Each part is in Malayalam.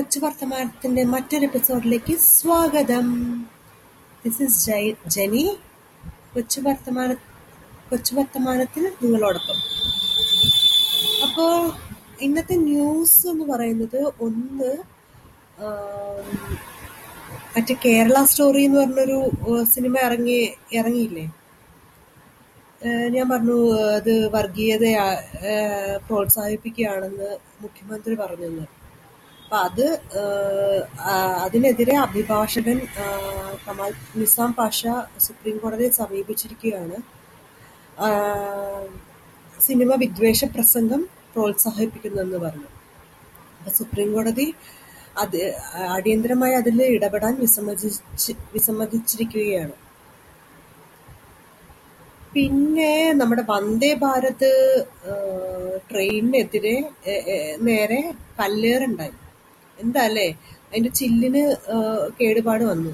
കൊച്ചു വർത്തമാനത്തിന്റെ മറ്റൊരു എപ്പിസോഡിലേക്ക് സ്വാഗതം. ദിസ് ഇസ് ജെനി കൊച്ചു വർത്തമാന കൊച്ചു വർത്തമാനത്തിൽ നിങ്ങളോടൊപ്പം. അപ്പോൾ ഇന്നത്തെ ന്യൂസ് എന്ന് പറയുന്നത് ഒന്ന് മറ്റേ കേരള സ്റ്റോറി എന്ന് പറഞ്ഞൊരു സിനിമ ഇറങ്ങി ഇറങ്ങിയില്ലേ? ഞാൻ പറഞ്ഞു അത് വർഗീയത പ്രോത്സാഹിപ്പിക്കുകയാണെന്ന് മുഖ്യമന്ത്രി പറഞ്ഞെന്ന്. അപ്പൊ അത് അതിനെതിരെ അഭിഭാഷകൻ കമാൽ നിസാം പാഷ സുപ്രീം കോടതിയെ സമീപിച്ചിരിക്കുകയാണ്. സിനിമ വിദ്വേഷ പ്രസംഗം പ്രോത്സാഹിപ്പിക്കുന്നെന്ന് പറഞ്ഞു. അപ്പൊ സുപ്രീം കോടതി അത് അടിയന്തരമായി അതിൽ ഇടപെടാൻ വിസമ്മതിച്ച് വിസമ്മതിച്ചിരിക്കുകയാണ്. പിന്നെ നമ്മുടെ വന്ദേ ഭാരത് ട്രെയിനിനെതിരെ നേരെ കല്ലേറുണ്ടായി. എന്താ അല്ലേ അതിന്റെ ചില്ലിന് കേടുപാട് വന്നു.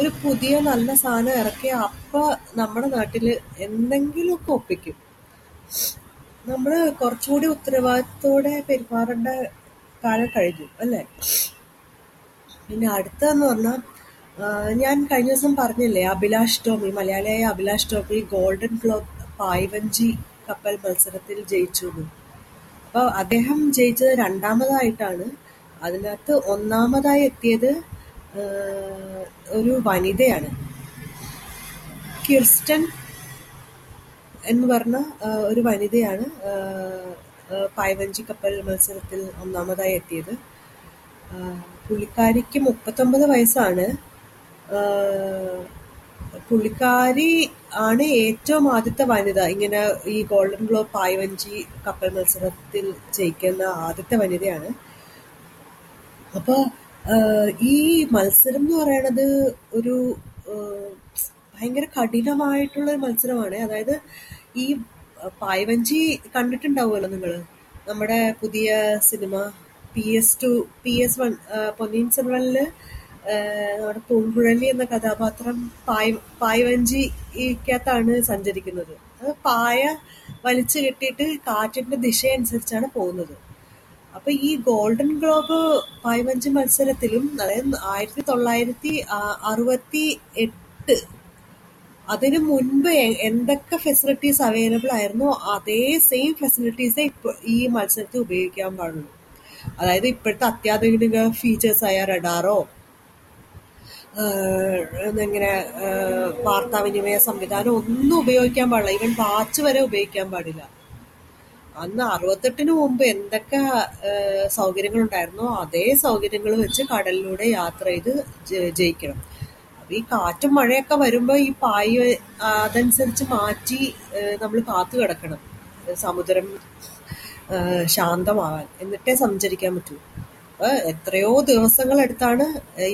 ഒരു പുതിയ നല്ല സാധനം ഇറക്കിയ അപ്പ നമ്മുടെ നാട്ടിൽ എന്തെങ്കിലുമൊക്കെ ഒപ്പിക്കും. നമ്മൾ കുറച്ചുകൂടി ഉത്തരവാദിത്തോടെ പെരുമാറേണ്ട കാലം കഴിഞ്ഞു അല്ലേ? പിന്നെ അടുത്തതെന്ന് പറഞ്ഞാൽ ഞാൻ കഴിഞ്ഞ ദിവസം പറഞ്ഞില്ലേ അഭിലാഷ് ടോമി മലയാളിയായ അഭിലാഷ് ടോമി ഗോൾഡൻ ഗ്ലോബ് പായ്വഞ്ചി കപ്പൽ മത്സരത്തിൽ ജയിച്ചു എന്ന്. അപ്പൊ അദ്ദേഹം ജയിച്ചത് രണ്ടാമതായിട്ടാണ്. അതിനകത്ത് ഒന്നാമതായി എത്തിയത് ഒരു വനിതയാണ്. കിർസ്റ്റൻ എന്ന് പറഞ്ഞ ഒരു വനിതയാണ് പായ്വഞ്ചി കപ്പൽ മത്സരത്തിൽ ഒന്നാമതായി എത്തിയത്. പുള്ളിക്കാരിക്ക് മുപ്പത്തൊമ്പത് വയസ്സാണ്. പുള്ളിക്കാരി ആണ് ഏറ്റവും ആദ്യത്തെ വനിത. ഇങ്ങനെ ഈ ഗോൾഡൻ ഗ്ലോബ് പായ്വഞ്ചി കപ്പൽ മത്സരത്തിൽ ജയിക്കുന്ന ആദ്യത്തെ വനിതയാണ്. അപ്പൊ ഈ മത്സരം എന്ന് പറയണത് ഒരു ഭയങ്കര കഠിനമായിട്ടുള്ള ഒരു മത്സരമാണ്. അതായത് ഈ പായവഞ്ചി കണ്ടിട്ടുണ്ടാവുമല്ലോ നിങ്ങൾ നമ്മുടെ പുതിയ cinema P S two P S one Ponniyin സെൽവനിൽ നമ്മുടെ പൂങ്കുഴലി എന്ന കഥാപാത്രം പായ് പായവഞ്ചിക്കകത്താണ് സഞ്ചരിക്കുന്നത്. അത് പായ വലിച്ചു കെട്ടിയിട്ട് കാറ്റിന്റെ ദിശ അനുസരിച്ചാണ് പോകുന്നത്. അപ്പൊ ഈ ഗോൾഡൻ ഗ്ലോബ് പതിനഞ്ച് മത്സരത്തിലും അതായത് ആയിരത്തി തൊള്ളായിരത്തി അറുപത്തി എട്ട് അതിനു മുൻപ് എന്തൊക്കെ ഫെസിലിറ്റീസ് അവൈലബിൾ ആയിരുന്നു അതേ സെയിം ഫെസിലിറ്റീസ് ഇപ്പൊ ഈ മത്സരത്തിൽ ഉപയോഗിക്കാൻ പാടുള്ളൂ. അതായത് ഇപ്പോഴത്തെ അത്യാധുനിക ഫീച്ചേഴ്സ് ആയ റഡാറോ ഇങ്ങനെ വാർത്താവിനിമയ സംവിധാനം ഒന്നും ഉപയോഗിക്കാൻ പാടില്ല. ഈവൻ വാച്ച് വരെ ഉപയോഗിക്കാൻ പാടില്ല. അന്ന് അറുപത്തെട്ടിന് മുമ്പ് എന്തൊക്കെ സൗകര്യങ്ങൾ ഉണ്ടായിരുന്നോ അതേ സൗകര്യങ്ങൾ വെച്ച് കടലിലൂടെ യാത്ര ചെയ്ത് ജയിക്കണം. അപ്പൊ ഈ കാറ്റും മഴയൊക്കെ വരുമ്പോ ഈ പായ് അതനുസരിച്ച് മാറ്റി നമ്മൾ കാത്തു കിടക്കണം. സമുദ്രം ശാന്തമാവാൻ. എന്നിട്ടേ സഞ്ചരിക്കാൻ പറ്റൂ. അപ്പൊ എത്രയോ ദിവസങ്ങൾ എടുത്താണ്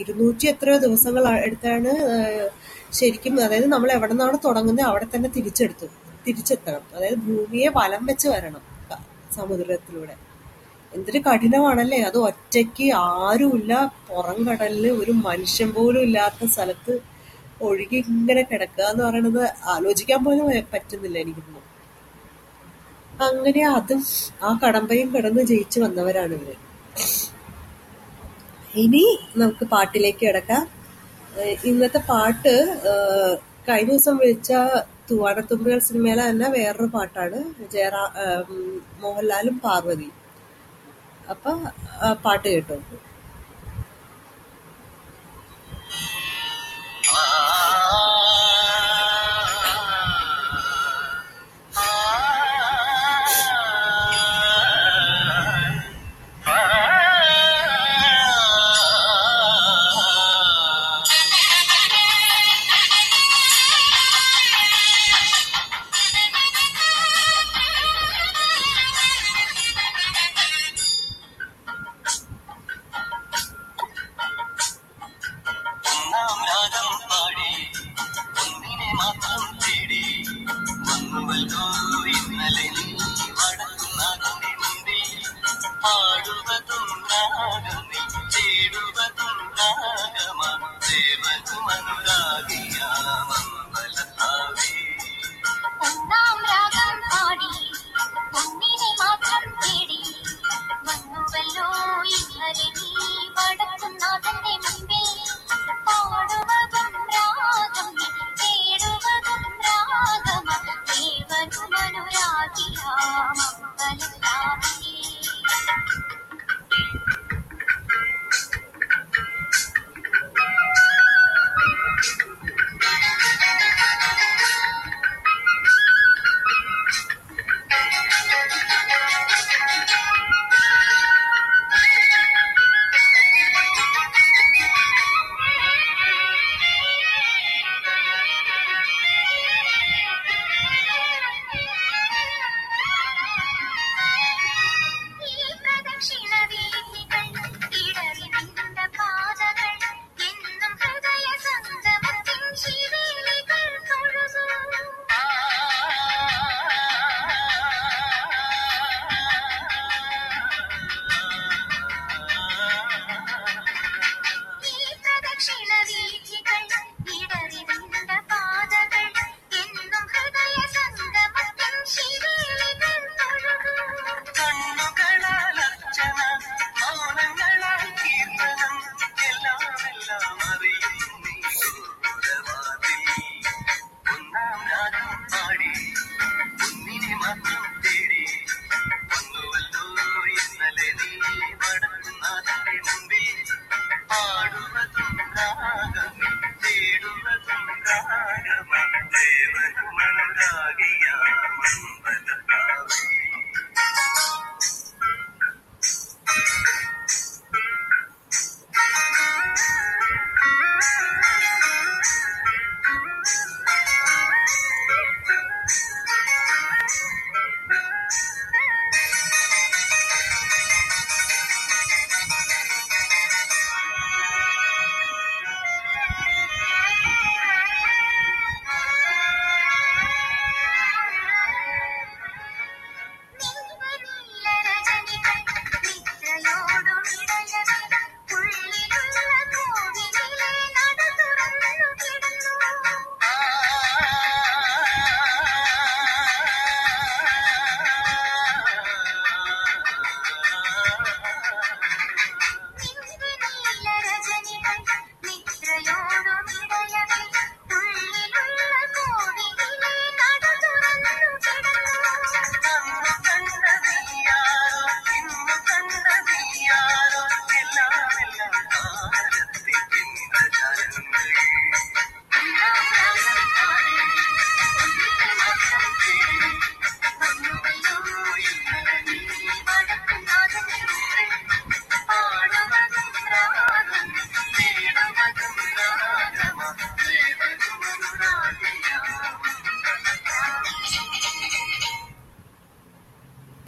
ഇരുന്നൂറ്റി എത്രയോ ദിവസങ്ങൾ എടുത്താണ് ശരിക്കും അതായത് നമ്മൾ എവിടെ നിന്നാണ് തുടങ്ങുന്നത് അവിടെ തന്നെ തിരിച്ചെടുത്തു. തിരിച്ചെത്തണം. അതായത് ഭൂമിയെ വലം വെച്ച് വരണം. സമുദ്രത്തിലൂടെ. എന്തൊരു കഠിനമാണല്ലേ? അത് ഒറ്റയ്ക്ക് ആരുമില്ല. പുറം കടലിൽ ഒരു മനുഷ്യൻ പോലും ഇല്ലാത്ത സ്ഥലത്ത് ഒഴുകി ഇങ്ങനെ കിടക്കുക എന്ന് പറയുന്നത് ആലോചിക്കാൻ പോലും പറ്റുന്നില്ല എനിക്കൊന്നും അങ്ങനെ അതും ആ കടമ്പയും കിടന്ന് ജയിച്ചു വന്നവരാണ് ഇവർ. ഇനി നമുക്ക് പാട്ടിലേക്ക് കിടക്കാം. ഇന്നത്തെ പാട്ട് കഴിഞ്ഞ ദിവസം വിളിച്ച തൂവാനത്തുമ്പികൾ സിനിമയിലെ തന്നെ വേറൊരു പാട്ടാണ്. ജയറാ മോഹൻലാലും പാർവതി അപ്പൊ പാട്ട് കേട്ടോ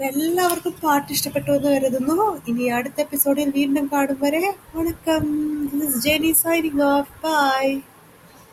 എല്ലാവർക്കും പാട്ട് ഇഷ്ടപ്പെട്ടു എന്ന് കരുതുന്നു. ഇനി അടുത്ത എപ്പിസോഡിൽ വീണ്ടും കാണും വരെ. വണക്കം. Jeni signing off by